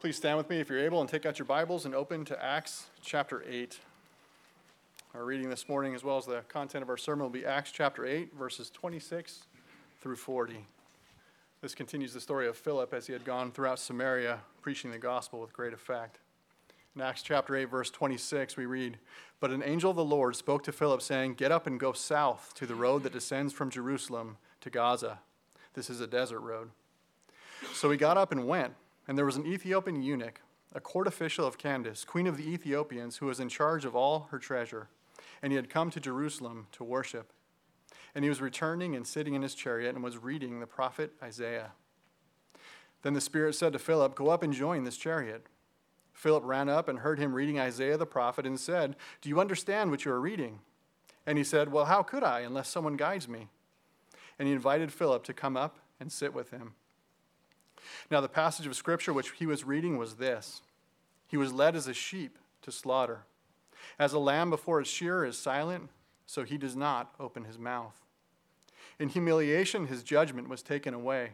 Please stand with me if you're able and take out your Bibles and open to Acts chapter 8. Our reading this morning, as well as the content of our sermon, will be Acts chapter 8, verses 26 through 40. This continues the story of Philip as he had gone throughout Samaria preaching the gospel with great effect. In Acts chapter 8, verse 26, we read But an angel of the Lord spoke to Philip, saying, Get up and go south to the road that descends from Jerusalem to Gaza. This is a desert road. So he got up and went. And there was an Ethiopian eunuch, a court official of Candace, queen of the Ethiopians, who was in charge of all her treasure. And he had come to Jerusalem to worship. And he was returning and sitting in his chariot and was reading the prophet Isaiah. Then the Spirit said to Philip, Go up and join this chariot. Philip ran up and heard him reading Isaiah the prophet and said, Do you understand what you are reading? And he said, Well, how could I unless someone guides me? And he invited Philip to come up and sit with him. Now, the passage of Scripture which he was reading was this He was led as a sheep to slaughter. As a lamb before its shearer is silent, so he does not open his mouth. In humiliation, his judgment was taken away.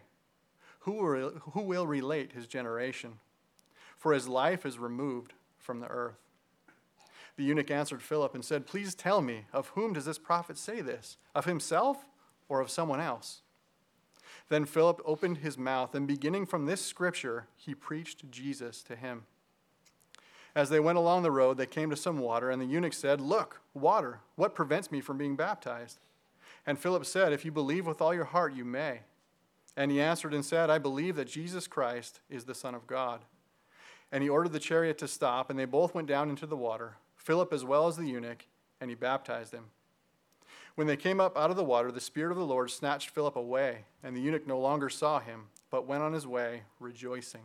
Who will, who will relate his generation? For his life is removed from the earth. The eunuch answered Philip and said, Please tell me, of whom does this prophet say this? Of himself or of someone else? Then Philip opened his mouth, and beginning from this scripture, he preached Jesus to him. As they went along the road, they came to some water, and the eunuch said, Look, water, what prevents me from being baptized? And Philip said, If you believe with all your heart, you may. And he answered and said, I believe that Jesus Christ is the Son of God. And he ordered the chariot to stop, and they both went down into the water, Philip as well as the eunuch, and he baptized him. When they came up out of the water, the Spirit of the Lord snatched Philip away, and the eunuch no longer saw him, but went on his way, rejoicing.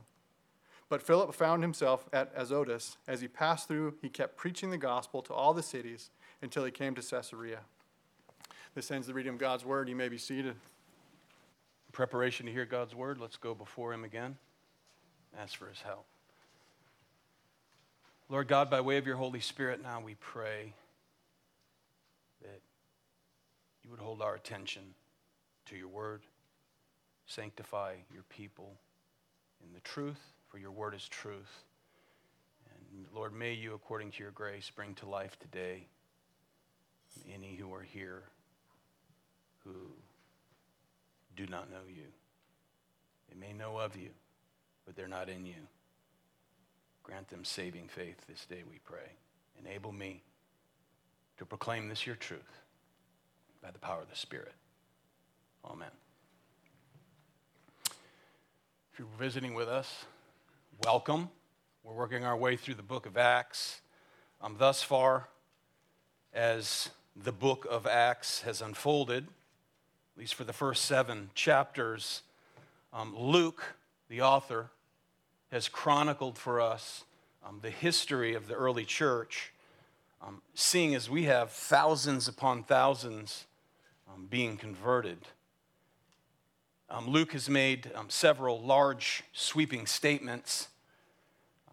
But Philip found himself at Azotus. As he passed through, he kept preaching the gospel to all the cities until he came to Caesarea. This ends the reading of God's word. You may be seated. In preparation to hear God's word, let's go before him again. Ask for his help. Lord God, by way of your Holy Spirit, now we pray you would hold our attention to your word. Sanctify your people in the truth, for your word is truth. And Lord, may you, according to your grace, bring to life today any who are here who do not know you. They may know of you, but they're not in you. Grant them saving faith this day, we pray. Enable me to proclaim this your truth by the power of the Spirit. Amen. If you're visiting with us, welcome. We're working our way through the book of Acts. Um, thus far, as the book of Acts has unfolded, at least for the first seven chapters, um, Luke, the author, has chronicled for us um, the history of the early church, um, seeing as we have thousands upon thousands um, being converted. Um, Luke has made um, several large, sweeping statements,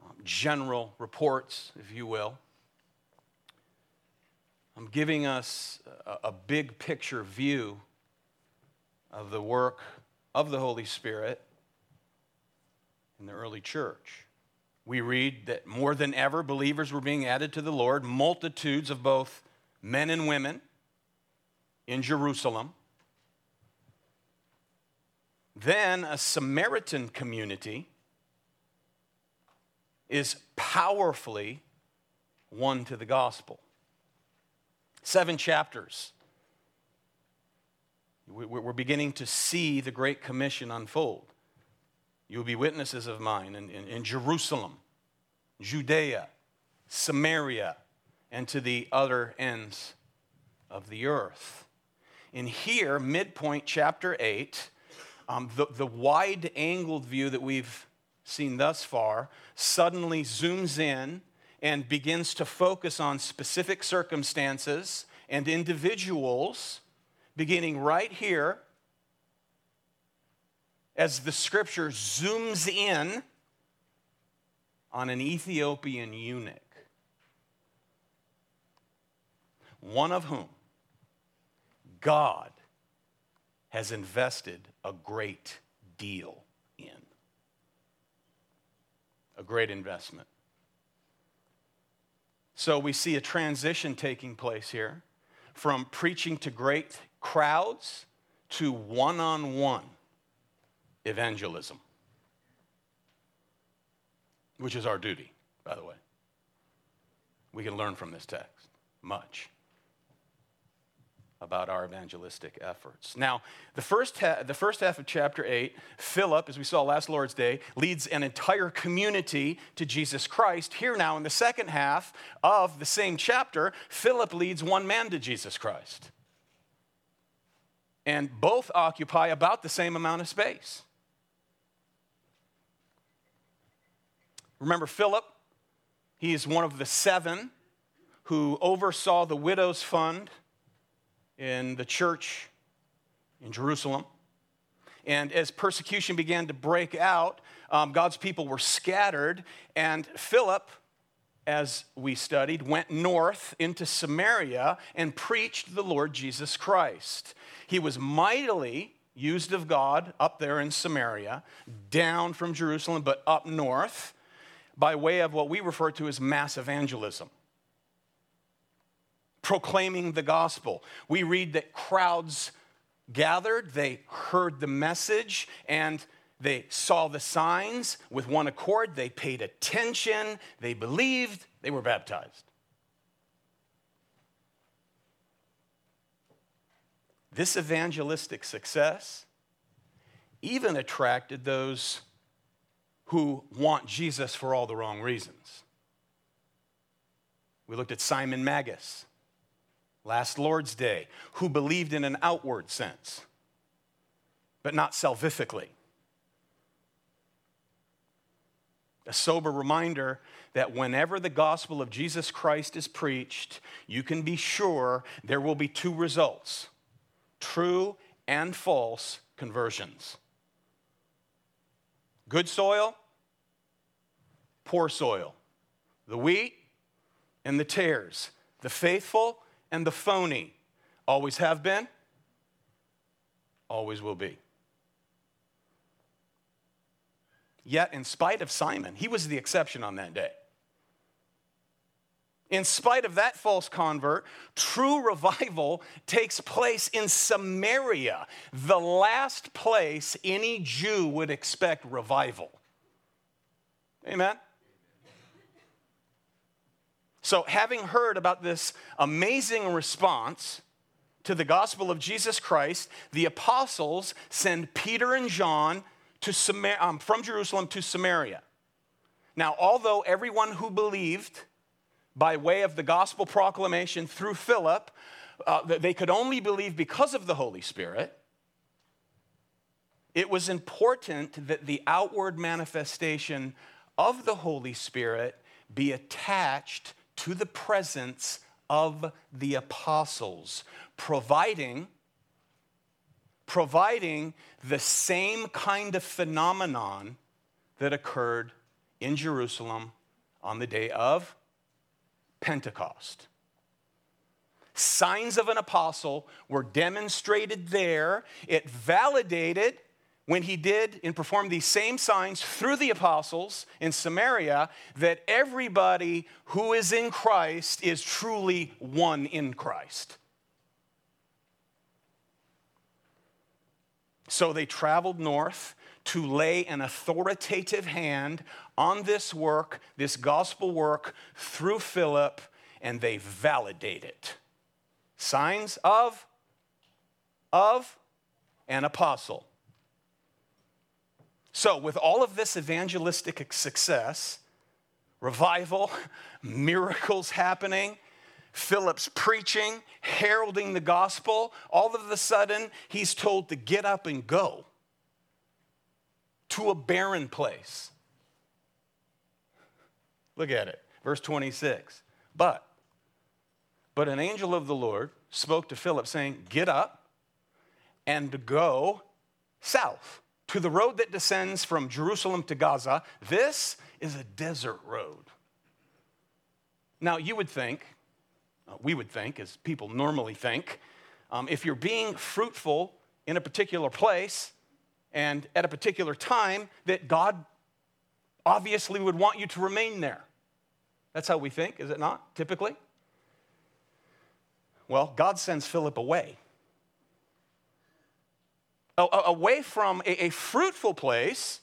um, general reports, if you will, um, giving us a, a big picture view of the work of the Holy Spirit in the early church. We read that more than ever, believers were being added to the Lord, multitudes of both men and women in Jerusalem. Then a Samaritan community is powerfully won to the gospel. Seven chapters. We're beginning to see the Great Commission unfold. You will be witnesses of mine in, in, in Jerusalem, Judea, Samaria, and to the other ends of the earth. And here, midpoint chapter 8, um, the, the wide angled view that we've seen thus far suddenly zooms in and begins to focus on specific circumstances and individuals, beginning right here as the scripture zooms in on an Ethiopian eunuch, one of whom God has invested a great deal in. a great investment. So we see a transition taking place here from preaching to great crowds to one on one evangelism, which is our duty, by the way. We can learn from this text much about our evangelistic efforts. Now, the first, ha- the first half of chapter 8, Philip, as we saw last Lord's Day, leads an entire community to Jesus Christ. Here now, in the second half of the same chapter, Philip leads one man to Jesus Christ. And both occupy about the same amount of space. Remember Philip? He is one of the seven who oversaw the widow's fund in the church in Jerusalem. And as persecution began to break out, um, God's people were scattered, and Philip, as we studied, went north into Samaria and preached the Lord Jesus Christ. He was mightily used of God up there in Samaria, down from Jerusalem, but up north, by way of what we refer to as mass evangelism proclaiming the gospel. We read that crowds gathered, they heard the message, and they saw the signs with one accord. They paid attention, they believed, they were baptized. This evangelistic success even attracted those who want Jesus for all the wrong reasons. We looked at Simon Magus last Lord's Day, who believed in an outward sense, but not salvifically. A sober reminder that whenever the gospel of Jesus Christ is preached, you can be sure there will be two results true and false conversions. Good soil, poor soil. The wheat and the tares. The faithful and the phony. Always have been, always will be. Yet, in spite of Simon, he was the exception on that day. In spite of that false convert, true revival takes place in Samaria, the last place any Jew would expect revival. Amen? So, having heard about this amazing response to the gospel of Jesus Christ, the apostles send Peter and John to Samar- um, from Jerusalem to Samaria. Now, although everyone who believed by way of the gospel proclamation through Philip, uh, they could only believe because of the Holy Spirit, it was important that the outward manifestation of the Holy Spirit be attached to the presence of the apostles, providing, providing the same kind of phenomenon that occurred in Jerusalem on the day of Pentecost. Signs of an apostle were demonstrated there. It validated when he did and performed these same signs through the apostles in Samaria that everybody who is in Christ is truly one in Christ. So they traveled north to lay an authoritative hand on this work, this gospel work, through Philip, and they validate it. Signs of, of an apostle. So, with all of this evangelistic success, revival, miracles happening, Philip's preaching, heralding the gospel, all of a sudden he's told to get up and go to a barren place. Look at it, verse 26. But, but an angel of the Lord spoke to Philip, saying, Get up and go south to the road that descends from Jerusalem to Gaza. This is a desert road. Now, you would think, uh, we would think, as people normally think, um, if you're being fruitful in a particular place and at a particular time, that God obviously would want you to remain there. That's how we think, is it not, typically? Well, God sends Philip away. Away from a, a fruitful place,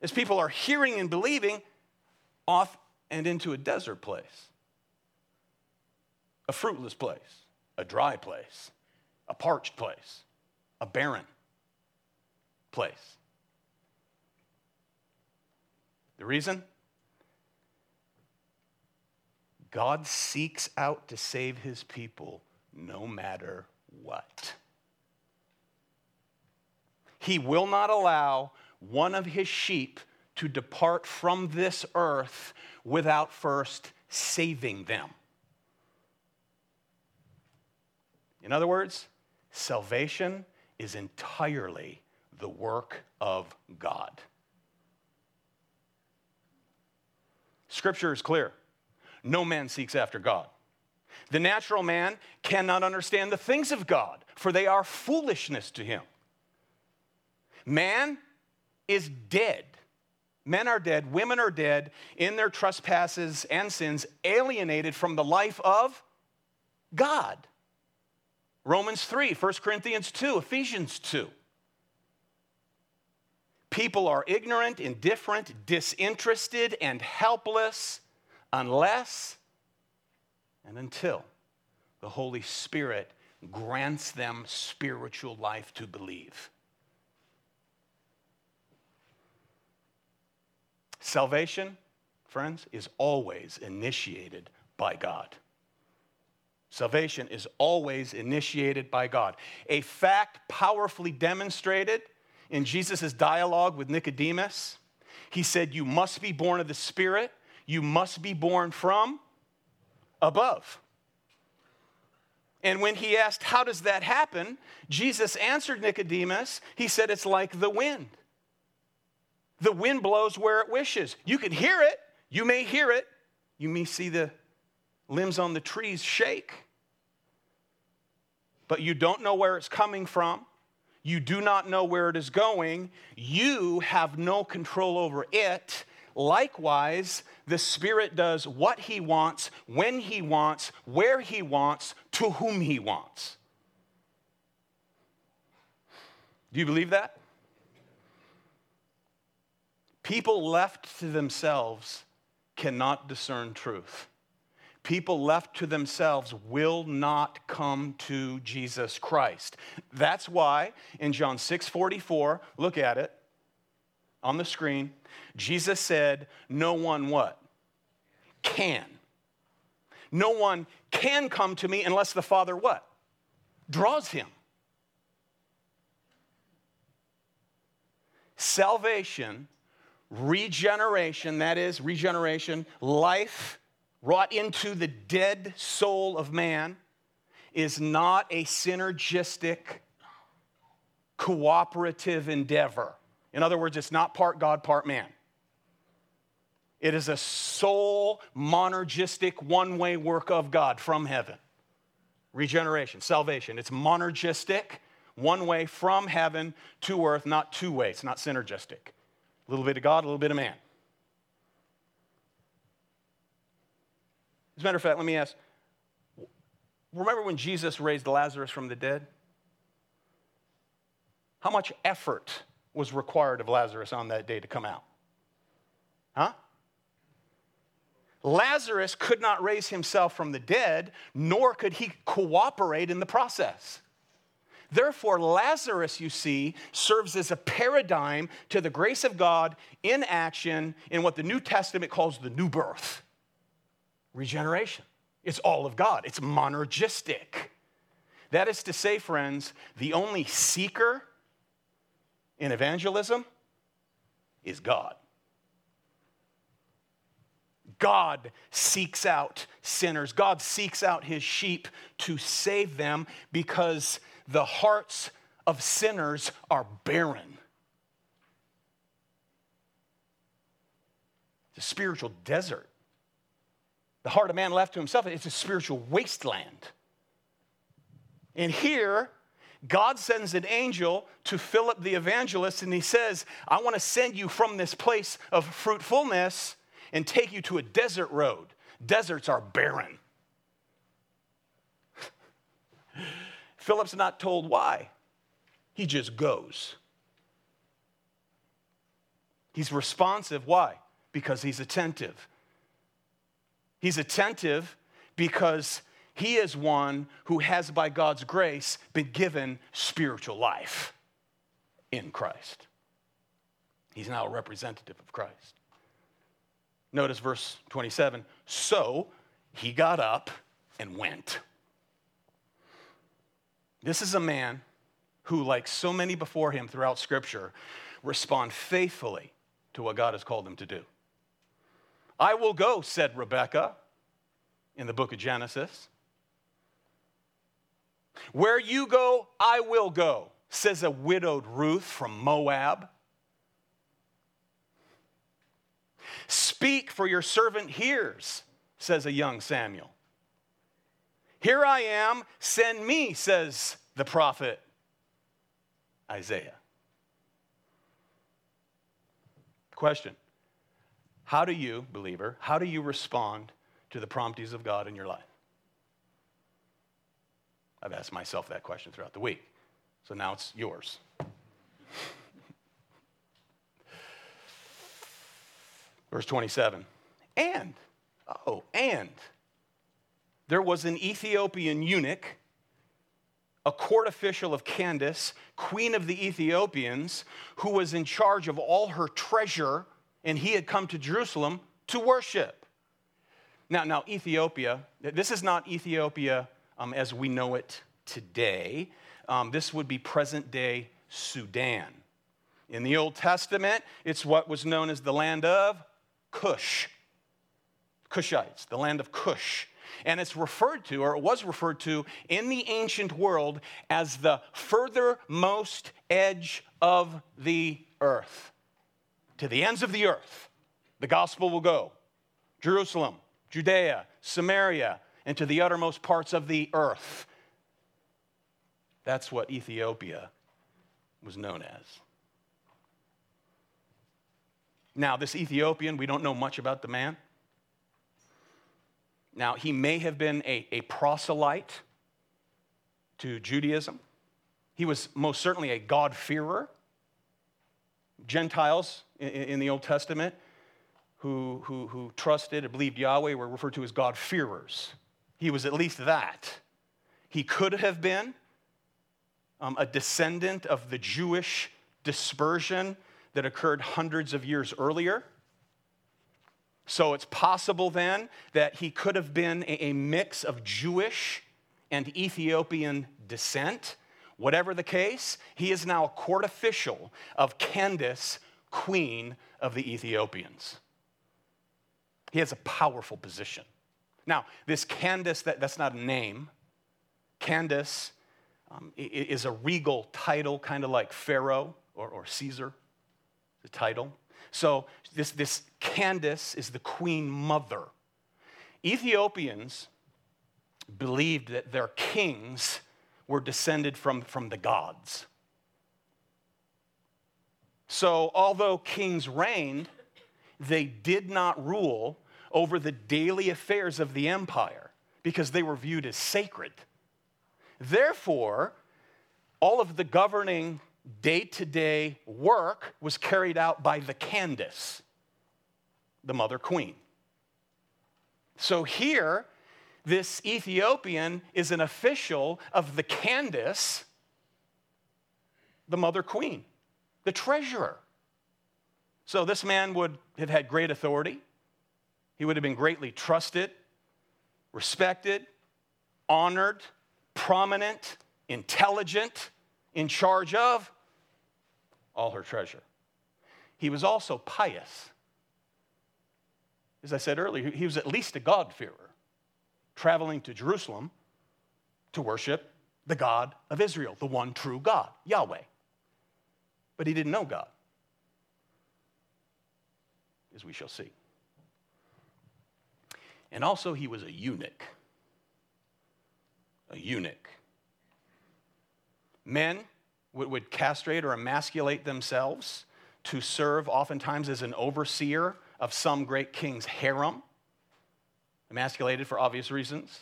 as people are hearing and believing, off and into a desert place, a fruitless place, a dry place, a parched place, a barren place. The reason? God seeks out to save his people no matter what. He will not allow one of his sheep to depart from this earth without first saving them. In other words, salvation is entirely the work of God. Scripture is clear. No man seeks after God. The natural man cannot understand the things of God, for they are foolishness to him. Man is dead. Men are dead, women are dead in their trespasses and sins, alienated from the life of God. Romans 3, 1 Corinthians 2, Ephesians 2. People are ignorant, indifferent, disinterested, and helpless unless and until the Holy Spirit grants them spiritual life to believe. Salvation, friends, is always initiated by God. Salvation is always initiated by God. A fact powerfully demonstrated in Jesus' dialogue with Nicodemus. He said, You must be born of the Spirit, you must be born from above. And when he asked, How does that happen? Jesus answered Nicodemus, He said, It's like the wind. The wind blows where it wishes. You can hear it, you may hear it, you may see the limbs on the trees shake, but you don't know where it's coming from. You do not know where it is going. You have no control over it. Likewise, the Spirit does what He wants, when He wants, where He wants, to whom He wants. Do you believe that? People left to themselves cannot discern truth people left to themselves will not come to Jesus Christ. That's why in John 6 44, look at it on the screen, Jesus said, No one what? Can. No one can come to me unless the Father what? Draws him. Salvation, regeneration, that is, regeneration, life, wrought into the dead sole of man is not a synergistic, cooperative endeavor. In other words, it's not part God, part man. It is a soul monergistic, one way work of God from heaven. Regeneration, salvation. It's monergistic, one way from heaven to earth, not two ways, not synergistic. A little bit of God, a little bit of man. As a matter of fact, let me ask remember when Jesus raised Lazarus from the dead? How much effort was required of Lazarus on that day to come out? Huh? Lazarus could not raise himself from the dead, nor could he cooperate in the process. Therefore, Lazarus, you see, serves as a paradigm to the grace of God in action in what the New Testament calls the new birth regeneration. It's all of God, it's monergistic. That is to say, friends, the only seeker in evangelism is God. God seeks out sinners. God seeks out his sheep to save them because the hearts of sinners are barren. It's a spiritual desert. The heart of man left to himself, it's a spiritual wasteland. And here, God sends an angel to Philip the evangelist, and he says, I want to send you from this place of fruitfulness and take you to a desert road. Deserts are barren. Philip's not told why, he just goes. He's responsive. Why? Because he's attentive. He's attentive because he is one who has, by God's grace, been given spiritual life in Christ. He's now a representative of Christ. Notice verse 27 So he got up and went. This is a man who, like so many before him throughout Scripture, respond faithfully to what God has called him to do. I will go, said Rebekah in the book of Genesis. Where you go, I will go, says a widowed Ruth from Moab. Speak, for your servant hears, says a young Samuel. Here I am, send me, says the prophet Isaiah. Question How do you, believer, how do you respond to the promptings of God in your life? I've asked myself that question throughout the week. So now it's yours. Verse 27. And, oh, and there was an Ethiopian eunuch, a court official of Candace, queen of the Ethiopians, who was in charge of all her treasure, and he had come to Jerusalem to worship. Now, now Ethiopia, this is not Ethiopia um, as we know it today. Um, this would be present day Sudan. In the Old Testament, it's what was known as the land of Cush. Cushites, the land of Cush. And it's referred to, or it was referred to in the ancient world as the furthermost edge of the earth. To the ends of the earth, the gospel will go. Jerusalem, Judea, Samaria, and to the uttermost parts of the earth. That's what Ethiopia was known as. Now, this Ethiopian, we don't know much about the man. Now, he may have been a, a proselyte to Judaism. He was most certainly a God-fearer. Gentiles in, in the Old Testament who, who, who trusted and believed Yahweh were referred to as God-fearers. He was at least that. He could have been um, a descendant of the Jewish dispersion that occurred hundreds of years earlier. So it's possible then that he could have been a, mix of Jewish and Ethiopian descent. Whatever the case, he is now a court official of Candace, queen of the Ethiopians. He has a powerful position. Now, this Candace, that, that's not a name. Candace um, is a regal title, kind of like Pharaoh or, or Caesar, the title. So, this, this Candace is the queen mother. Ethiopians believed that their kings were descended from, from the gods. So, although kings reigned, they did not rule over the daily affairs of the empire because they were viewed as sacred. Therefore, all of the governing day to day work was carried out by the Candace, the mother queen. So here, this Ethiopian is an official of the Candace, the mother queen, the treasurer. So this man would have had great authority. He would have been greatly trusted, respected, honored, prominent, intelligent, in charge of all her treasure. He was also pious. As I said earlier, he was at least a God-fearer, traveling to Jerusalem to worship the God of Israel, the one true God, Yahweh. But he didn't know God, as we shall see. And also, he was a eunuch. A eunuch. Men would, would castrate or emasculate themselves to serve oftentimes as an overseer of some great king's harem, emasculated for obvious reasons.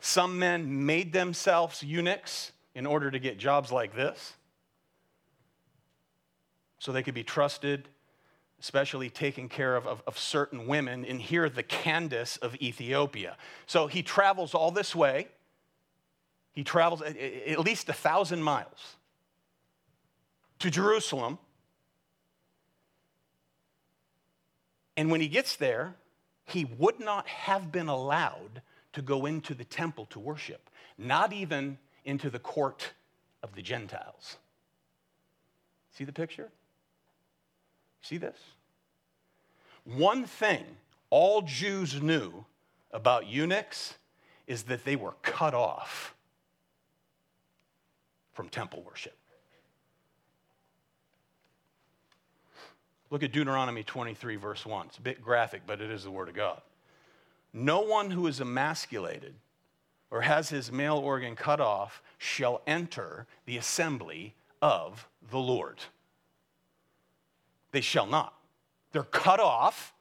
Some men made themselves eunuchs in order to get jobs like this, so they could be trusted, especially taking care of, of, of certain women. And here, the Candace of Ethiopia. So he travels all this way. He travels at least a thousand miles to Jerusalem. And when he gets there, he would not have been allowed to go into the temple to worship, not even into the court of the Gentiles. See the picture? See this? One thing all Jews knew about eunuchs is that they were cut off from temple worship. Look at Deuteronomy 23, verse 1. It's a bit graphic, but it is the Word of God. No one who is emasculated or has his male organ cut off shall enter the assembly of the Lord. They shall not. They're cut off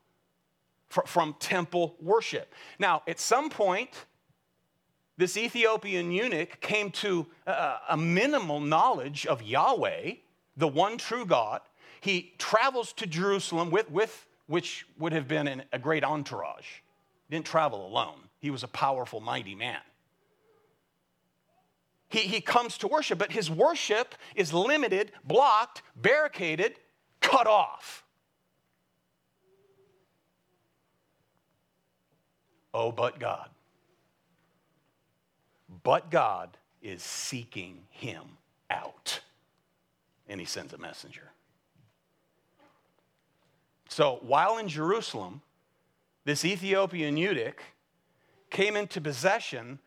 from temple worship. Now, at some point, this Ethiopian eunuch came to a minimal knowledge of Yahweh, the one true God, he travels to Jerusalem with, with which would have been an, a great entourage. He didn't travel alone, he was a powerful, mighty man. He, he comes to worship, but his worship is limited, blocked, barricaded, cut off. Oh, but God. But God is seeking him out. And he sends a messenger. So while in Jerusalem, this Ethiopian eunuch came into possession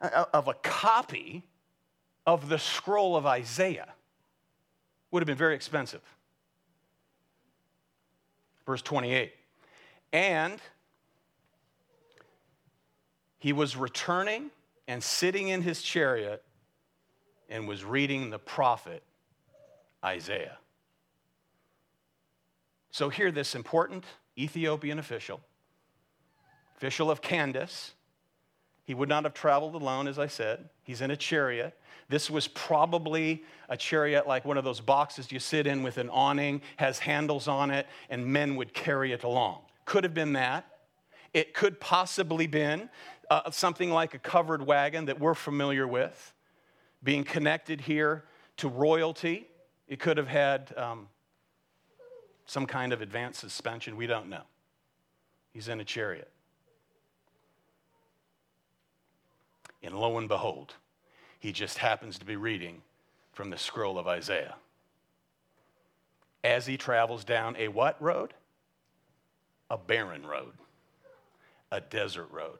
of a copy of the scroll of Isaiah. Would have been very expensive. Verse 28. And he was returning and sitting in his chariot and was reading the prophet Isaiah. So, here, this important Ethiopian official, official of Candace, he would not have traveled alone, as I said. He's in a chariot. This was probably a chariot like one of those boxes you sit in with an awning, has handles on it, and men would carry it along. Could have been that. It could possibly been uh, something like a covered wagon that we're familiar with, being connected here to royalty. It could have had um, some kind of advanced suspension. We don't know. He's in a chariot. And lo and behold, he just happens to be reading from the scroll of Isaiah. As he travels down a what road? A barren road, a desert road.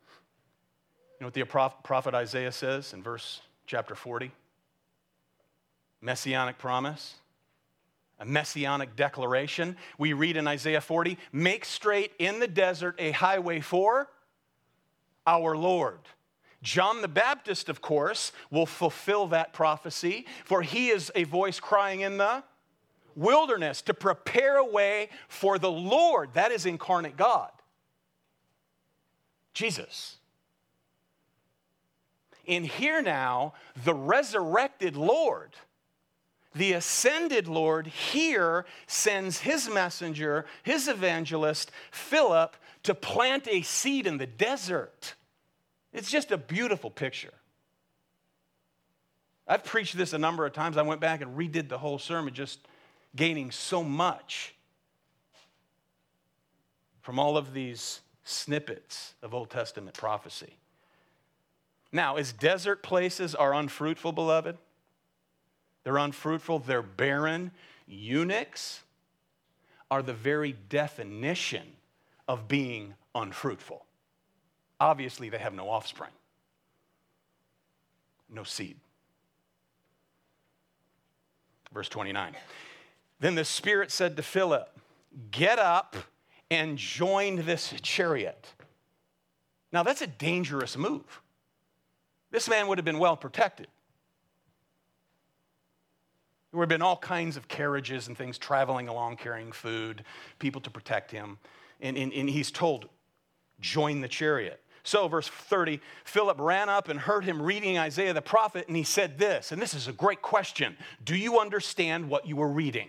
You know what the prophet Isaiah says in verse chapter 40? Messianic promise a messianic declaration. We read in Isaiah 40 make straight in the desert a highway for our Lord. John the Baptist, of course, will fulfill that prophecy, for he is a voice crying in the wilderness to prepare a way for the Lord. That is incarnate God, Jesus. In here now, the resurrected Lord the ascended Lord here sends his messenger, his evangelist, Philip, to plant a seed in the desert. It's just a beautiful picture. I've preached this a number of times. I went back and redid the whole sermon, just gaining so much from all of these snippets of Old Testament prophecy. Now, as desert places are unfruitful, beloved, they're unfruitful, they're barren. Eunuchs are the very definition of being unfruitful. Obviously, they have no offspring, no seed. Verse 29. Then the Spirit said to Philip, Get up and join this chariot. Now, that's a dangerous move. This man would have been well protected. There would have been all kinds of carriages and things traveling along carrying food, people to protect him. And, and, and he's told, join the chariot. So, verse 30, Philip ran up and heard him reading Isaiah the prophet, and he said this, and this is a great question Do you understand what you were reading?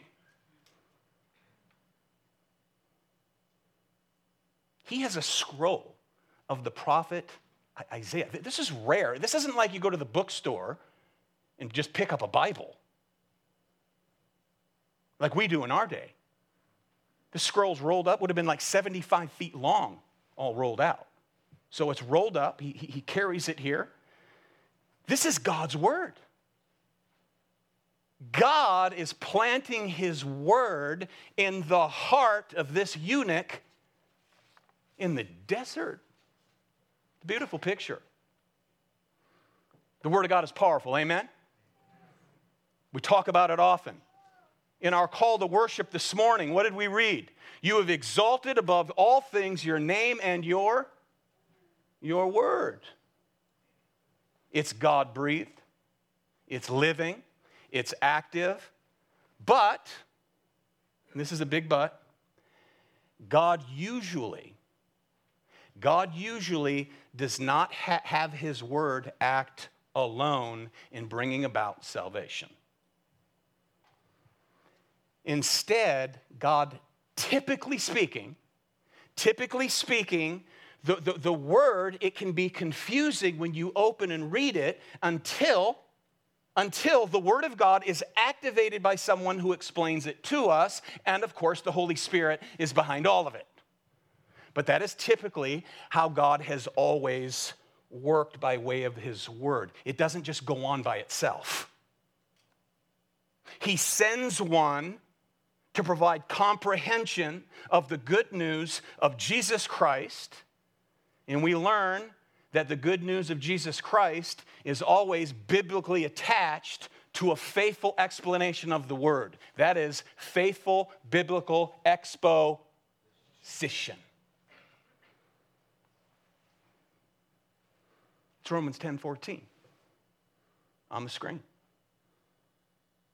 He has a scroll of the prophet Isaiah. This is rare. This isn't like you go to the bookstore and just pick up a Bible like we do in our day. The scroll's rolled up, would have been like 75 feet long, all rolled out. So it's rolled up, he, he carries it here. This is God's word. God is planting his word in the heart of this eunuch in the desert. Beautiful picture. The word of God is powerful, amen? We talk about it often in our call to worship this morning, what did we read? You have exalted above all things your name and your your word. It's God breathed. It's living. It's active. But this is a big but. God usually God usually does not ha- have his word act alone in bringing about salvation. Instead, God, typically speaking, typically speaking, the, the, the, word, it can be confusing when you open and read it until, until the word of God is activated by someone who explains it to us. And of course, the Holy Spirit is behind all of it. But that is typically how God has always worked by way of his word. It doesn't just go on by itself. He sends one to provide comprehension of the good news of Jesus Christ. And we learn that the good news of Jesus Christ is always biblically attached to a faithful explanation of the word. That is faithful biblical exposition. It's Romans 10 14 on the screen.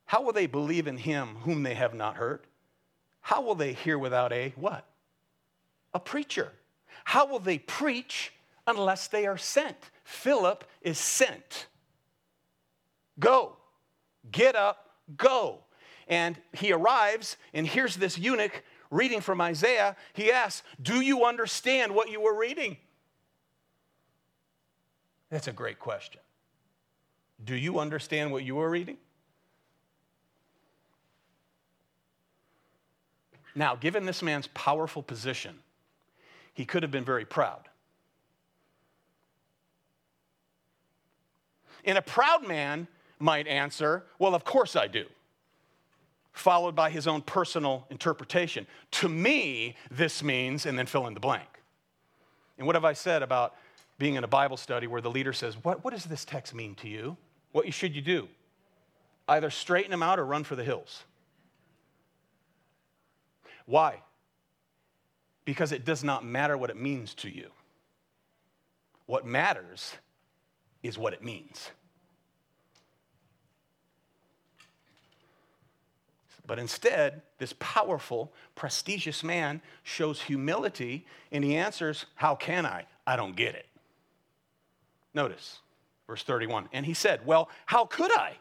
How will they believe in him whom they have not heard? How will they hear without a what? A preacher. How will they preach unless they are sent? Philip is sent. Go. Get up, go. And he arrives, and here's this eunuch reading from Isaiah. He asks, Do you understand what you were reading? That's a great question. Do you understand what you are reading? Now, given this man's powerful position, he could have been very proud. And a proud man might answer, Well, of course I do, followed by his own personal interpretation. To me, this means, and then fill in the blank. And what have I said about being in a Bible study where the leader says, What, what does this text mean to you? What should you do? Either straighten him out or run for the hills. Why? Because it does not matter what it means to you. What matters is what it means. But instead, this powerful, prestigious man shows humility and he answers, How can I? I don't get it. Notice verse 31. And he said, Well, how could I?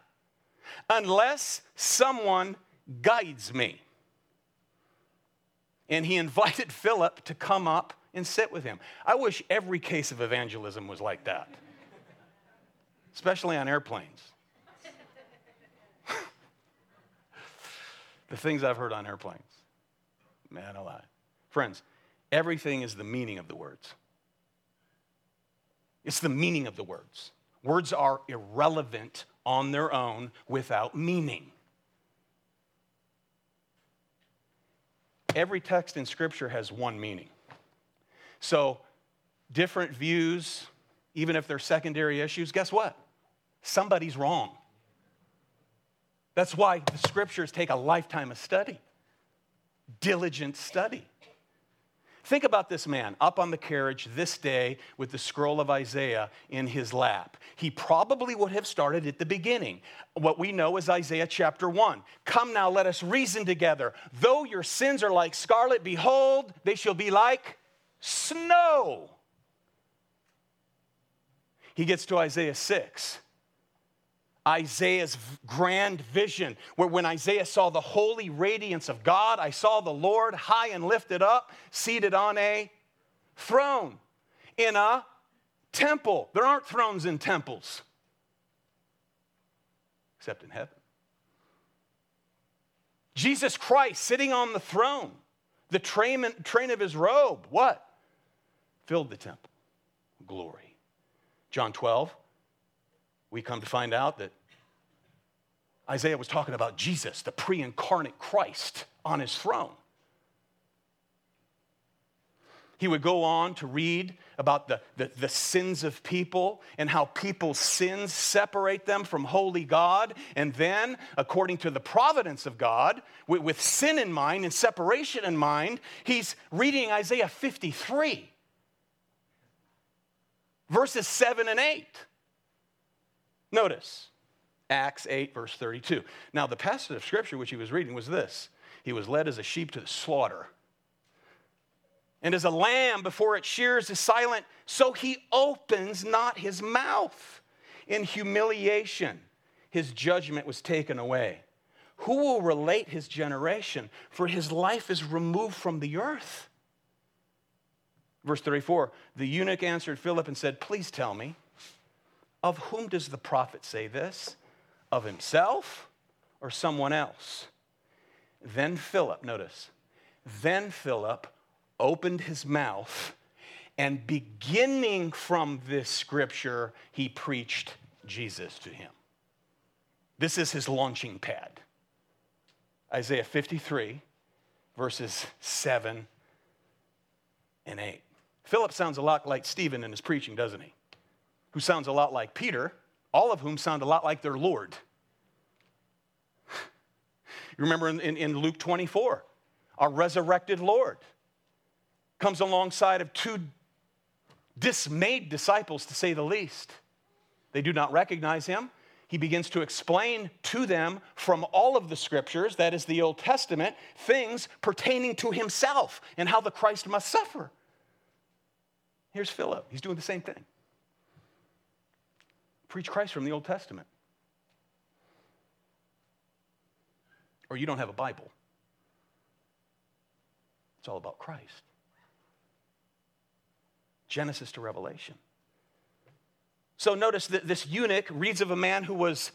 Unless someone guides me and he invited Philip to come up and sit with him. I wish every case of evangelism was like that, especially on airplanes. the things I've heard on airplanes. Man alive. Friends, everything is the meaning of the words. It's the meaning of the words. Words are irrelevant on their own without meaning. every text in Scripture has one meaning. So, different views, even if they're secondary issues, guess what? Somebody's wrong. That's why the Scriptures take a lifetime of study, diligent study. Think about this man up on the carriage this day with the scroll of Isaiah in his lap. He probably would have started at the beginning. What we know is Isaiah chapter 1. Come now, let us reason together. Though your sins are like scarlet, behold, they shall be like snow. He gets to Isaiah 6. Isaiah's grand vision, where when Isaiah saw the holy radiance of God, I saw the Lord high and lifted up, seated on a throne in a temple. There aren't thrones in temples, except in heaven. Jesus Christ sitting on the throne, the train, train of his robe, what? Filled the temple. Glory. John 12, we come to find out that Isaiah was talking about Jesus, the pre incarnate Christ on his throne. He would go on to read about the, the, the, sins of people and how people's sins separate them from holy God. And then, according to the providence of God, with, with sin in mind and separation in mind, he's reading Isaiah 53, verses 7 and 8. Notice Acts 8, verse 32. Now, the passage of scripture which he was reading was this He was led as a sheep to the slaughter. And as a lamb before its shears is silent, so he opens not his mouth. In humiliation, his judgment was taken away. Who will relate his generation? For his life is removed from the earth. Verse 34 The eunuch answered Philip and said, Please tell me. Of whom does the prophet say this? Of himself or someone else? Then Philip, notice, then Philip opened his mouth and beginning from this scripture, he preached Jesus to him. This is his launching pad. Isaiah 53, verses 7 and 8. Philip sounds a lot like Stephen in his preaching, doesn't he? Who sounds a lot like Peter, all of whom sound a lot like their Lord. You remember in, in, in, Luke 24, our resurrected Lord comes alongside of two dismayed disciples, to say the least. They do not recognize him. He begins to explain to them from all of the scriptures, that is the Old Testament, things pertaining to himself and how the Christ must suffer. Here's Philip. He's doing the same thing. Preach Christ from the Old Testament. Or you don't have a Bible. It's all about Christ. Genesis to Revelation. So notice that this eunuch reads of a man who was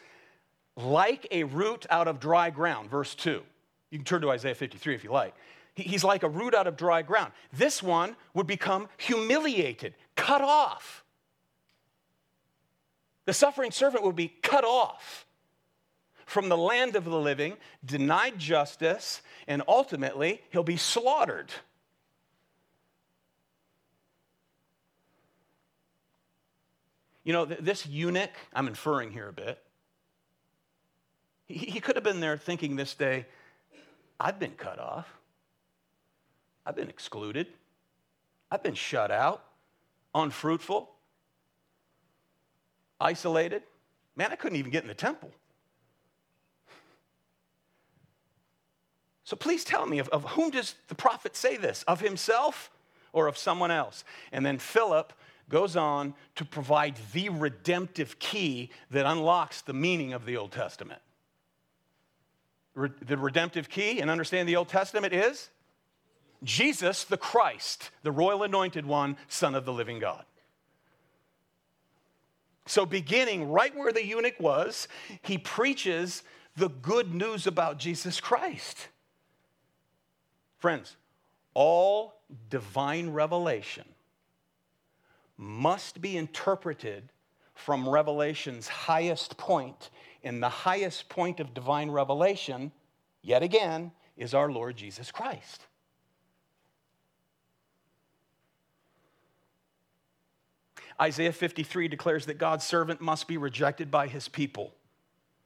like a root out of dry ground, verse 2. You can turn to Isaiah 53 if you like. He's like a root out of dry ground. This one would become humiliated, cut off. The suffering servant will be cut off from the land of the living, denied justice, and ultimately he'll be slaughtered. You know, this eunuch, I'm inferring here a bit, he could have been there thinking this day, I've been cut off, I've been excluded, I've been shut out, unfruitful isolated. Man, I couldn't even get in the temple. So please tell me, of, of whom does the prophet say this? Of himself or of someone else? And then Philip goes on to provide the redemptive key that unlocks the meaning of the Old Testament. Re- the redemptive key, and understand the Old Testament is Jesus the Christ, the royal anointed one, Son of the living God. So, beginning right where the eunuch was, he preaches the good news about Jesus Christ. Friends, all divine revelation must be interpreted from Revelation's highest point. and the highest point of divine revelation, yet again, is our Lord Jesus Christ. Isaiah 53 declares that God's servant must be rejected by his people.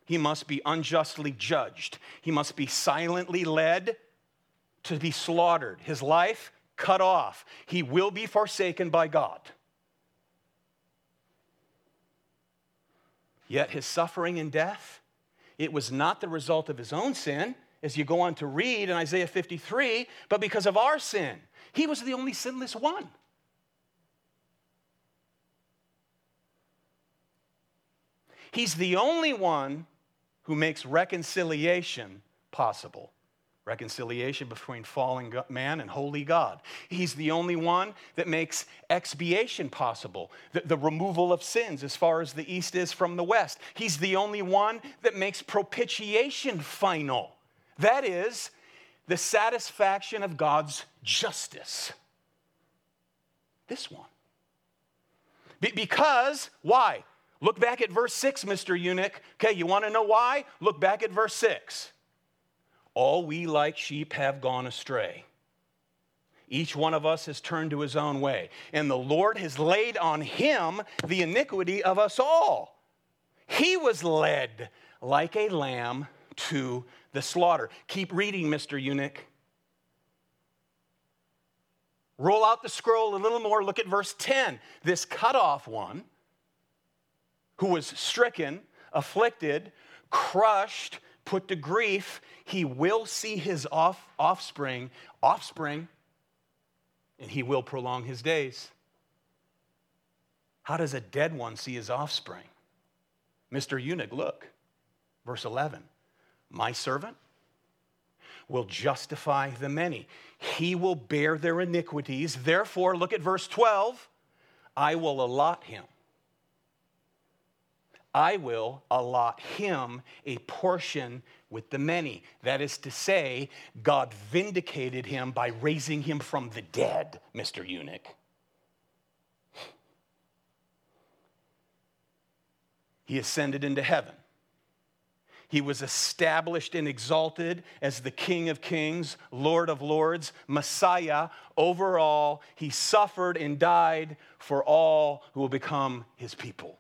He must be unjustly judged. He must be silently led to be slaughtered. His life cut off. He will be forsaken by God. Yet his suffering and death, it was not the result of his own sin, as you go on to read in Isaiah 53, but because of our sin. He was the only sinless one. He's the only one who makes reconciliation possible. Reconciliation between fallen man and holy God. He's the only one that makes expiation possible, the, the, removal of sins as far as the east is from the west. He's the only one that makes propitiation final. That is, the satisfaction of God's justice. This one. Be- because, why? Look back at verse 6, Mr. Eunuch. Okay, you want to know why? Look back at verse 6. All we like sheep have gone astray. Each one of us has turned to his own way, and the Lord has laid on him the iniquity of us all. He was led like a lamb to the slaughter. Keep reading, Mr. Eunuch. Roll out the scroll a little more. Look at verse 10. This cut off one, who was stricken, afflicted, crushed, put to grief, he will see his off, offspring, offspring, and he will prolong his days. How does a dead one see his offspring? Mr. Eunuch, look, verse 11. My servant will justify the many. He will bear their iniquities. Therefore, look at verse 12. I will allot him I will allot him a portion with the many. That is to say, God vindicated him by raising him from the dead, Mr. Eunuch. He ascended into heaven. He was established and exalted as the King of Kings, Lord of Lords, Messiah over all. He suffered and died for all who will become his people.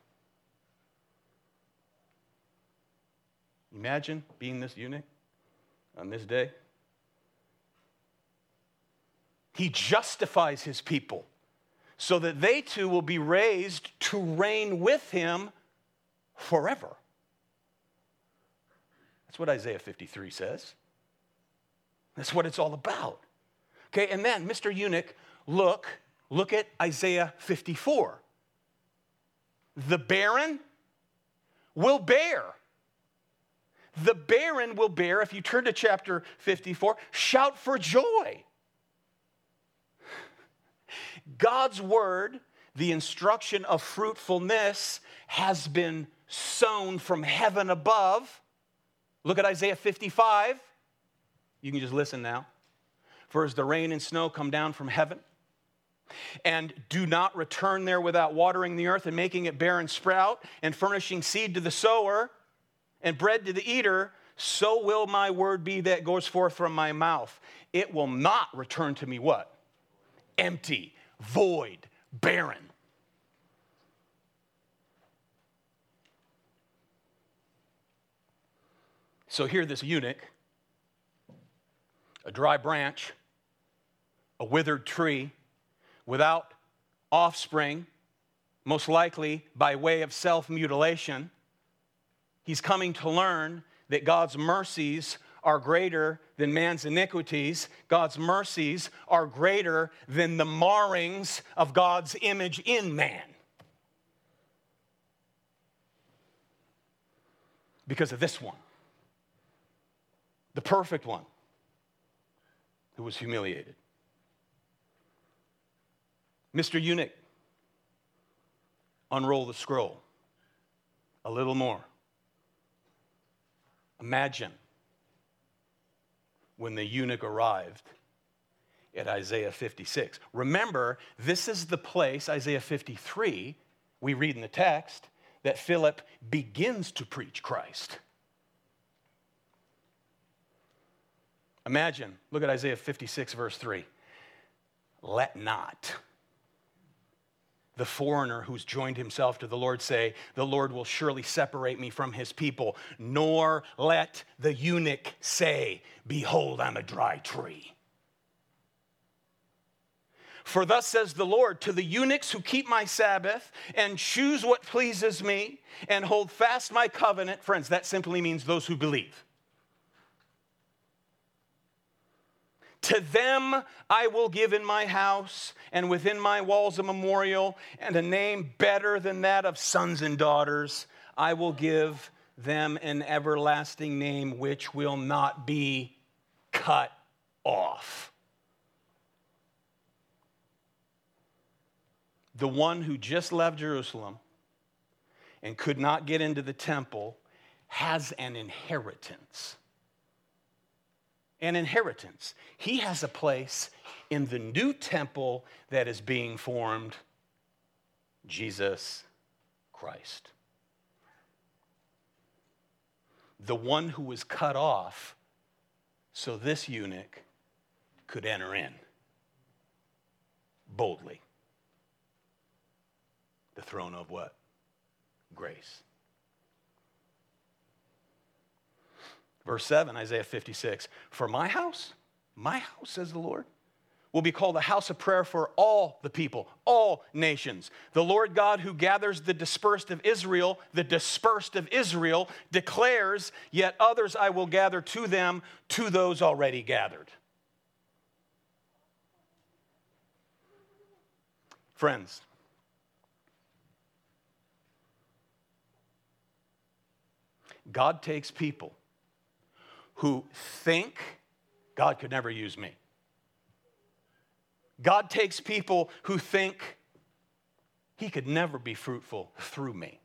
Imagine being this eunuch on this day. He justifies his people so that they too will be raised to reign with him forever. That's what Isaiah 53 says. That's what it's all about. Okay, and then, Mr. Eunuch, look, look at Isaiah 54. The barren will bear the barren will bear, if you turn to chapter 54, shout for joy. God's word, the instruction of fruitfulness, has been sown from heaven above. Look at Isaiah 55. You can just listen now. For as the rain and snow come down from heaven, and do not return there without watering the earth and making it bear and sprout, and furnishing seed to the sower, and bread to the eater, so will my word be that goes forth from my mouth. It will not return to me what? Empty, void, barren. So here, this eunuch, a dry branch, a withered tree, without offspring, most likely by way of self mutilation He's coming to learn that God's mercies are greater than man's iniquities. God's mercies are greater than the marrings of God's image in man. Because of this one, the perfect one who was humiliated. Mr. Eunuch, unroll the scroll a little more. Imagine when the eunuch arrived at Isaiah 56. Remember, this is the place, Isaiah 53, we read in the text, that Philip begins to preach Christ. Imagine, look at Isaiah 56, verse 3. Let not the foreigner who's joined himself to the Lord say, The Lord will surely separate me from his people, nor let the eunuch say, Behold, I'm a dry tree. For thus says the Lord to the eunuchs who keep my Sabbath and choose what pleases me and hold fast my covenant. Friends, that simply means those who believe. To them I will give in my house and within my walls a memorial and a name better than that of sons and daughters. I will give them an everlasting name which will not be cut off. The one who just left Jerusalem and could not get into the temple has an inheritance. An inheritance. He has a place in the new temple that is being formed Jesus Christ. The one who was cut off so this eunuch could enter in boldly the throne of what? Grace. Verse 7, Isaiah 56 For my house, my house, says the Lord, will be called a house of prayer for all the people, all nations. The Lord God who gathers the dispersed of Israel, the dispersed of Israel, declares, Yet others I will gather to them, to those already gathered. Friends, God takes people who think God could never use me. God takes people who think he could never be fruitful through me.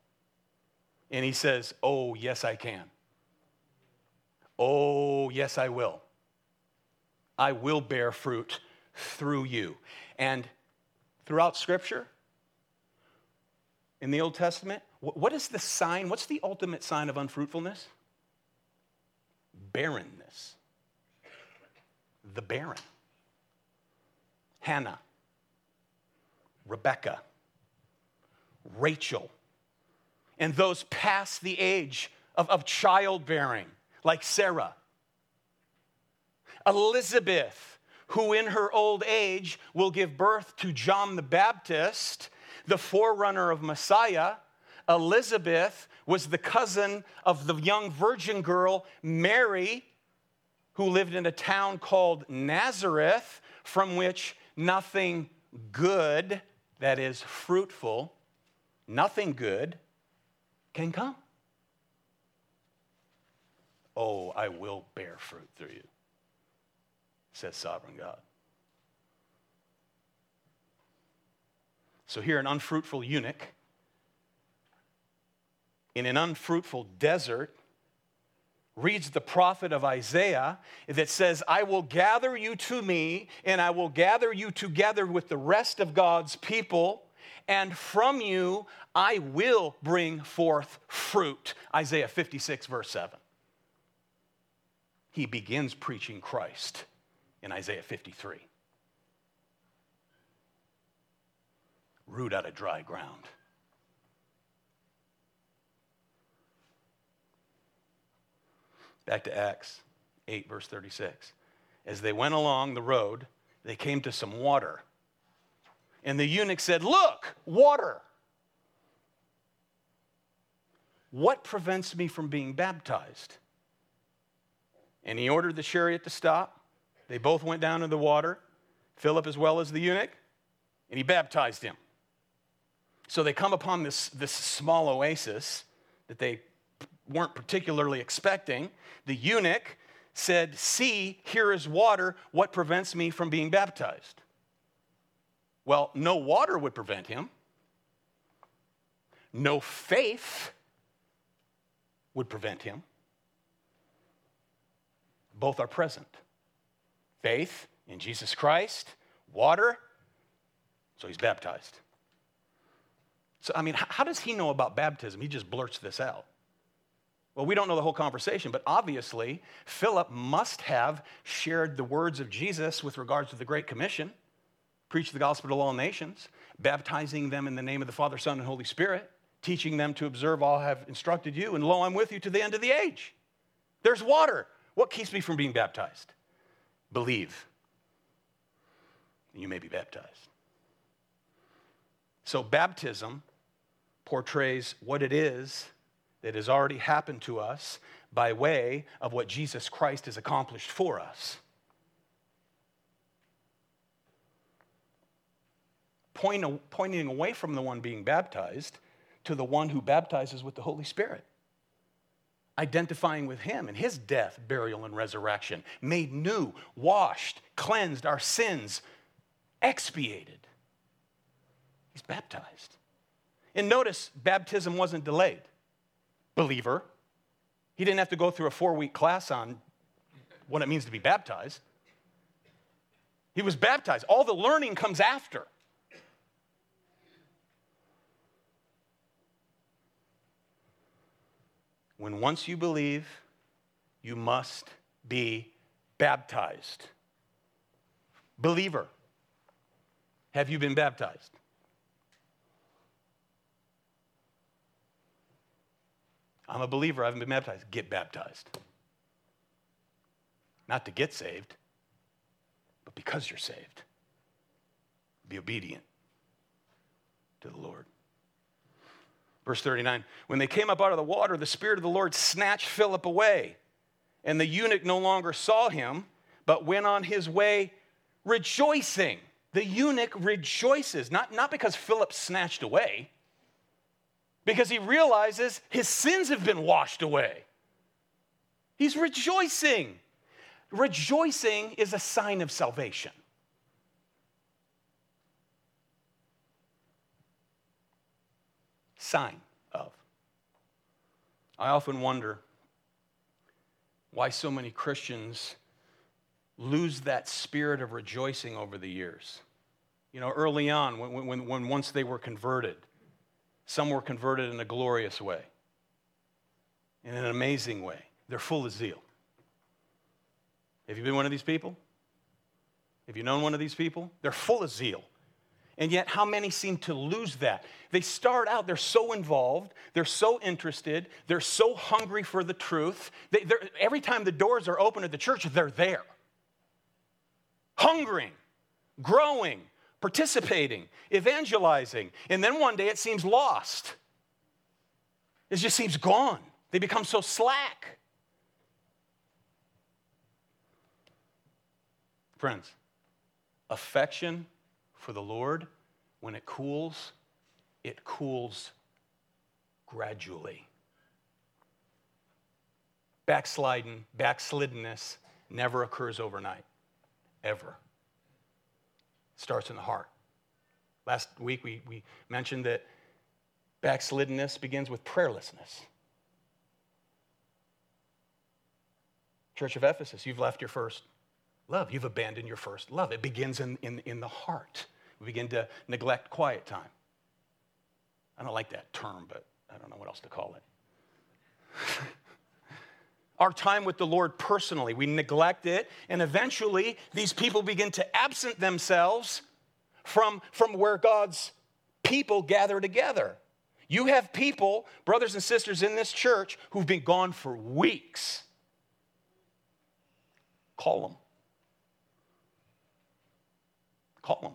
And he says, Oh, yes, I can. Oh, yes, I will. I will bear fruit through you. And throughout Scripture, in the Old Testament, what is the sign? What's the ultimate sign of unfruitfulness? Barrenness. The barren. Hannah, Rebecca, Rachel, and those past the age of, of childbearing, like Sarah. Elizabeth, who in her old age will give birth to John the Baptist, the forerunner of Messiah. Elizabeth was the cousin of the young virgin girl, Mary, who lived in a town called Nazareth, from which nothing good, that is fruitful, nothing good can come. Oh, I will bear fruit through you, says sovereign God. So here, an unfruitful eunuch in an unfruitful desert reads the prophet of Isaiah that says, I will gather you to me, and I will gather you together with the rest of God's people, and from you I will bring forth fruit. Isaiah 56, verse 7. He begins preaching Christ in Isaiah 53. Root out of dry ground. Back to Acts 8, verse 36. As they went along the road, they came to some water. And the eunuch said, Look, water. What prevents me from being baptized? And he ordered the chariot to stop. They both went down in the water, Philip as well as the eunuch, and he baptized him. So they come upon this, this small oasis that they weren't particularly expecting. The eunuch said, See, here is water. What prevents me from being baptized? Well, no water would prevent him. No faith would prevent him. Both are present faith in Jesus Christ, water, so he's baptized. So, I mean, how does he know about baptism? He just blurts this out. Well, we don't know the whole conversation, but obviously, Philip must have shared the words of Jesus with regards to the Great Commission, preach the gospel to all nations, baptizing them in the name of the Father, Son, and Holy Spirit, teaching them to observe all I have instructed you, and lo, I'm with you to the end of the age. There's water. What keeps me from being baptized? Believe. you may be baptized. So, baptism portrays what it is that has already happened to us by way of what Jesus Christ has accomplished for us. Point, pointing away from the one being baptized to the one who baptizes with the Holy Spirit. Identifying with him and his death, burial, and resurrection, made new, washed, cleansed, our sins expiated. He's baptized. And notice, baptism wasn't delayed. Believer, he didn't have to go through a four week class on what it means to be baptized. He was baptized. All the learning comes after. When once you believe, you must be baptized. Believer, have you been baptized? I'm a believer, I haven't been baptized. Get baptized. Not to get saved, but because you're saved. Be obedient to the Lord. Verse 39 When they came up out of the water, the Spirit of the Lord snatched Philip away, and the eunuch no longer saw him, but went on his way rejoicing. The eunuch rejoices, not, not because Philip snatched away, because he realizes his sins have been washed away. He's rejoicing. Rejoicing is a sign of salvation. Sign of. I often wonder why so many Christians lose that spirit of rejoicing over the years. You know, early on, when, when, when once they were converted, some were converted in a glorious way, in an amazing way. They're full of zeal. Have you been one of these people? Have you known one of these people? They're full of zeal. And yet, how many seem to lose that? They start out, they're so involved, they're so interested, they're so hungry for the truth. They, every time the doors are open at the church, they're there. Hungering, growing, participating, evangelizing, and then one day it seems lost. It just seems gone. They become so slack. Friends, affection for the Lord, when it cools, it cools gradually. Backsliding, backsliddenness never occurs overnight, ever starts in the heart. Last week we, we mentioned that backsliddenness begins with prayerlessness. Church of Ephesus, you've left your first love. You've abandoned your first love. It begins in, in, in the heart. We begin to neglect quiet time. I don't like that term, but I don't know what else to call it. our time with the Lord personally. We neglect it, and eventually these people begin to absent themselves from, from where God's people gather together. You have people, brothers and sisters in this church, who've been gone for weeks. Call them. Call them.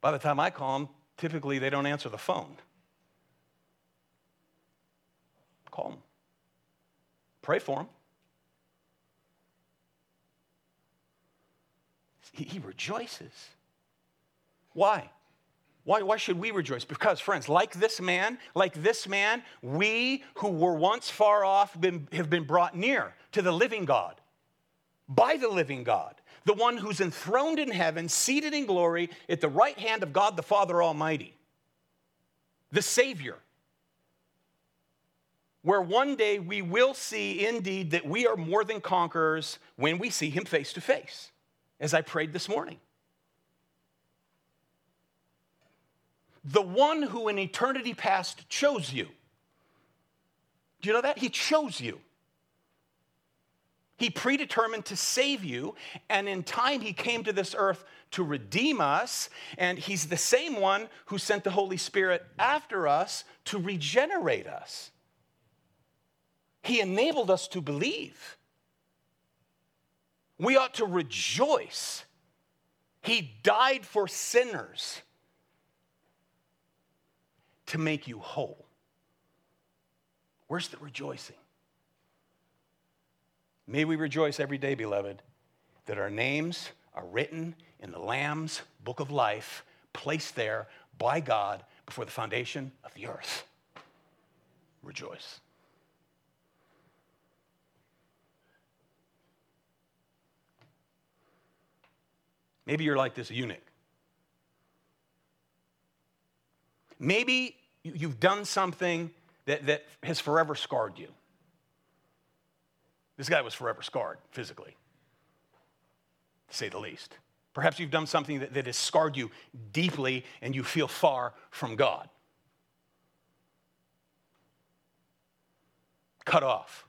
By the time I call them, typically they don't answer the phone. Call them. Pray for them. He, he rejoices. Why? Why, why should we rejoice? Because, friends, like this man, like this man, we who were once far off been, have been brought near to the living God, by the living God, the one who's enthroned in heaven, seated in glory at the right hand of God the Father Almighty, the Savior, where one day we will see indeed that we are more than conquerors when we see him face to face, as I prayed this morning. The one who in eternity past chose you. Do you know that? He chose you. He predetermined to save you, and in time, He came to this earth to redeem us, and He's the same one who sent the Holy Spirit after us to regenerate us. He enabled us to believe. We ought to rejoice. He died for sinners to make you whole. Where's the rejoicing? May we rejoice every day, beloved, that our names are written in the Lamb's book of life, placed there by God before the foundation of the earth. Rejoice. Maybe you're like this eunuch. Maybe you've done something that, that has forever scarred you. This guy was forever scarred physically, to say the least. Perhaps you've done something that, that has scarred you deeply and you feel far from God. Cut off.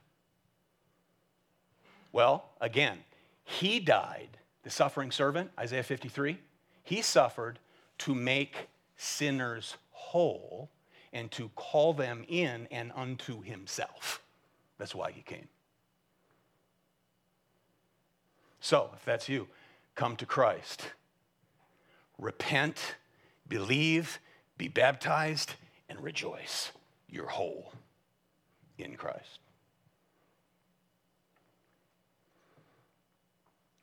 Well, again, he died, the suffering servant, Isaiah 53, he suffered to make sinners whole and to call them in and unto himself. That's why he came. So, if that's you, come to Christ. Repent, believe, be baptized, and rejoice. You're whole in Christ.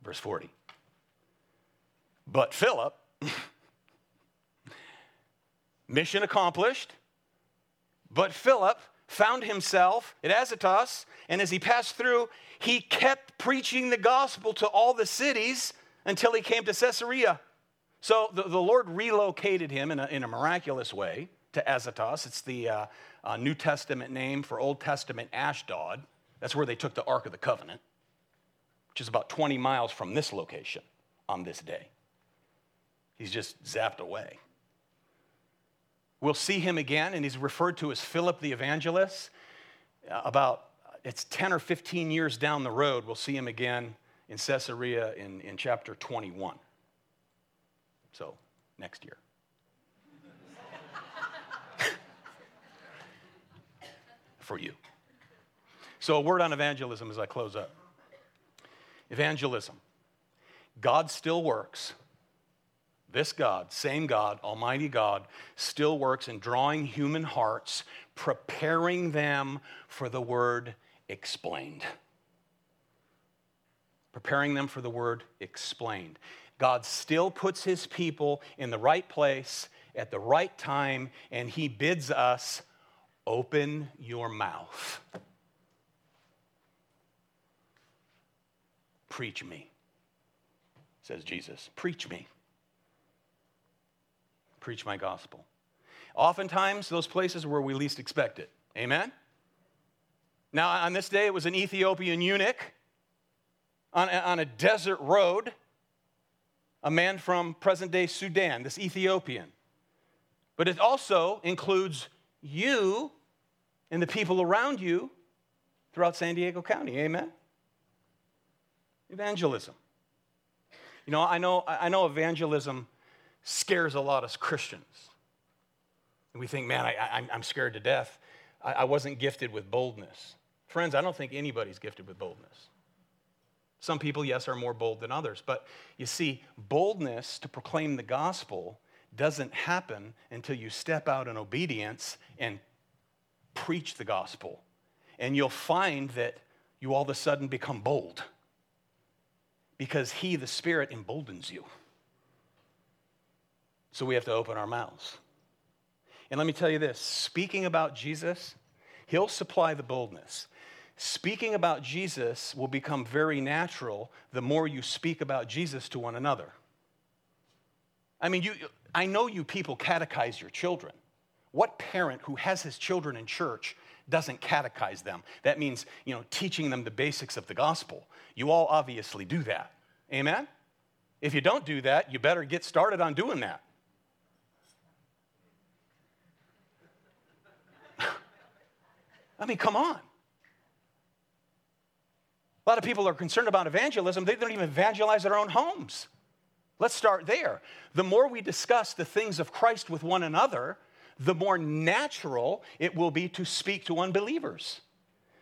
Verse 40. But Philip, mission accomplished, but Philip found himself at Azotus, and as he passed through, he kept preaching the gospel to all the cities until he came to Caesarea. So the, the Lord relocated him in a, in a miraculous way to Azotus. It's the uh, uh, New Testament name for Old Testament Ashdod. That's where they took the Ark of the Covenant, which is about 20 miles from this location on this day. He's just zapped away. We'll see him again, and he's referred to as Philip the evangelist. Uh, about it's 10 or 15 years down the road, we'll see him again in Caesarea in, in chapter 21. So, next year. For you. So, a word on evangelism as I close up. Evangelism. God still works. This God, same God, Almighty God, still works in drawing human hearts, preparing them for the word explained preparing them for the word explained. God still puts his people in the right place at the right time, and he bids us open your mouth. Preach me, says Jesus. Preach me. Preach my gospel. Oftentimes, those places where we least expect it. Amen? Now, on this day, it was an Ethiopian eunuch on a, on a desert road a man from present day Sudan, this Ethiopian. But it also includes you and the people around you throughout San Diego County. Amen? Evangelism. You know, I know, I know evangelism scares a lot of Christians. And we think, man, I, am scared to death. I, I wasn't gifted with boldness. Friends, I don't think anybody's gifted with boldness. Some people, yes, are more bold than others. But you see, boldness to proclaim the gospel doesn't happen until you step out in obedience and preach the gospel. And you'll find that you all of a sudden become bold because He, the Spirit, emboldens you. So we have to open our mouths. And let me tell you this speaking about Jesus, He'll supply the boldness. Speaking about Jesus will become very natural the more you speak about Jesus to one another. I mean, you, I know you people catechize your children. What parent who has his children in church doesn't catechize them? That means, you know, teaching them the basics of the gospel. You all obviously do that. Amen? If you don't do that, you better get started on doing that. I mean, come on. A lot of people are concerned about evangelism, they don't even evangelize their own homes. Let's start there. The more we discuss the things of Christ with one another, the more natural it will be to speak to unbelievers.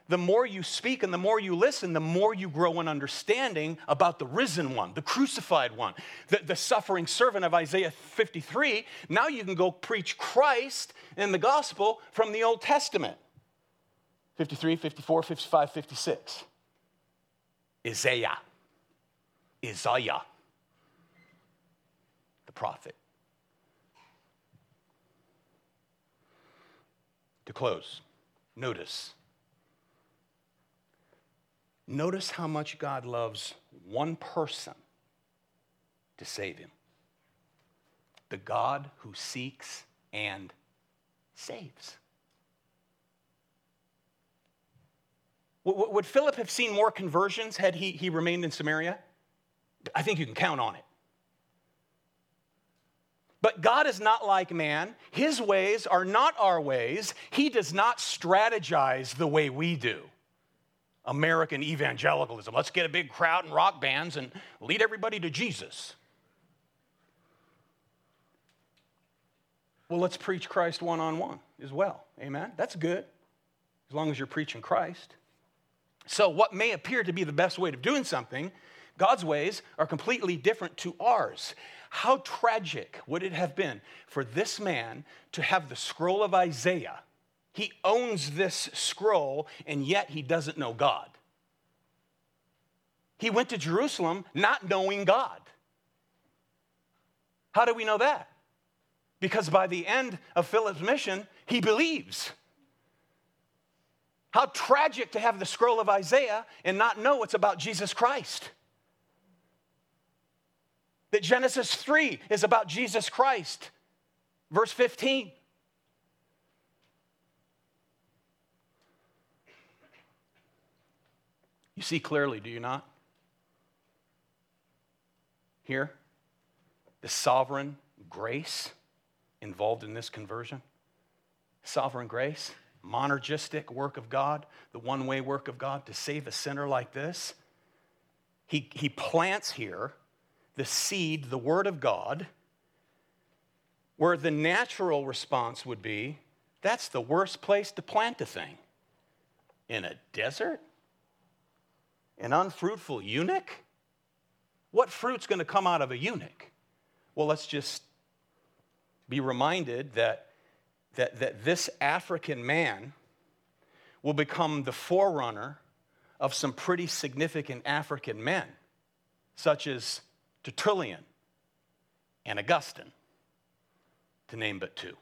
the more you speak and the more you listen, the more you grow in understanding about the risen one, the crucified one, the, the suffering servant of Isaiah 53. Now you can go preach Christ and the gospel from the Old Testament 53, 54, 55, 56. Isaiah. Isaiah, the prophet. To close, notice Notice how much God loves one person to save him the God who seeks and saves. Would Philip have seen more conversions had he, he remained in Samaria? I think you can count on it. But God is not like man. His ways are not our ways. He does not strategize the way we do. American evangelicalism. Let's get a big crowd and rock bands and lead everybody to Jesus. Well, let's preach Christ one on one as well. Amen? That's good, as long as you're preaching Christ. So, what may appear to be the best way of doing something, God's ways are completely different to ours. How tragic would it have been for this man to have the scroll of Isaiah he owns this scroll, and yet he doesn't know God. He went to Jerusalem not knowing God. How do we know that? Because by the end of Philip's mission, he believes. How tragic to have the scroll of Isaiah and not know it's about Jesus Christ. That Genesis 3 is about Jesus Christ. Verse 15. You see clearly, do you not? Here, the sovereign grace involved in this conversion. Sovereign grace, monergistic work of God, the one way work of God to save a sinner like this. He, he plants here the seed, the word of God, where the natural response would be that's the worst place to plant a thing. In a desert? An unfruitful eunuch? What fruit's going to come out of a eunuch? Well, let's just be reminded that, that, that this African man will become the forerunner of some pretty significant African men, such as Tertullian and Augustine, to name but two.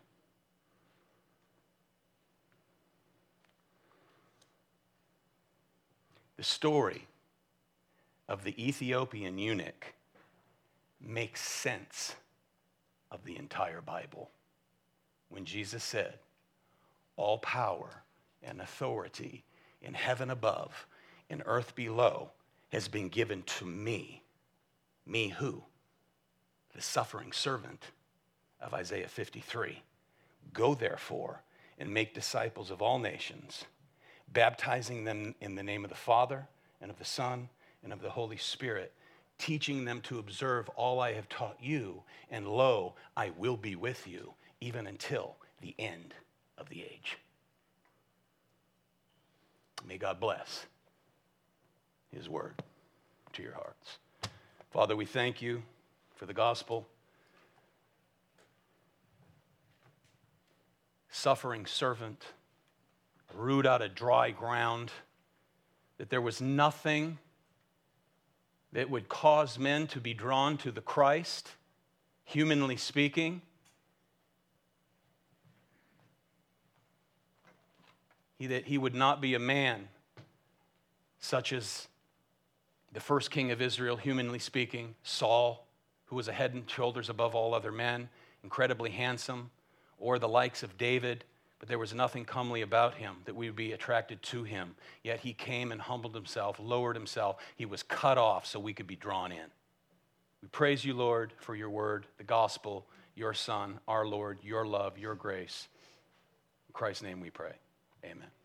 The story of the Ethiopian eunuch makes sense of the entire Bible. When Jesus said, All power and authority in heaven above and earth below has been given to me. Me who? The suffering servant of Isaiah 53. Go therefore and make disciples of all nations baptizing them in the name of the Father and of the Son and of the Holy Spirit, teaching them to observe all I have taught you, and lo, I will be with you even until the end of the age. May God bless his word to your hearts. Father, we thank you for the gospel. Suffering servant root out of dry ground, that there was nothing that would cause men to be drawn to the Christ, humanly speaking. He, that he would not be a man such as the first king of Israel, humanly speaking, Saul, who was a head and shoulders above all other men, incredibly handsome, or the likes of David but there was nothing comely about him that we would be attracted to him. Yet he came and humbled himself, lowered himself. He was cut off so we could be drawn in. We praise you, Lord, for your word, the gospel, your Son, our Lord, your love, your grace. In Christ's name we pray. Amen.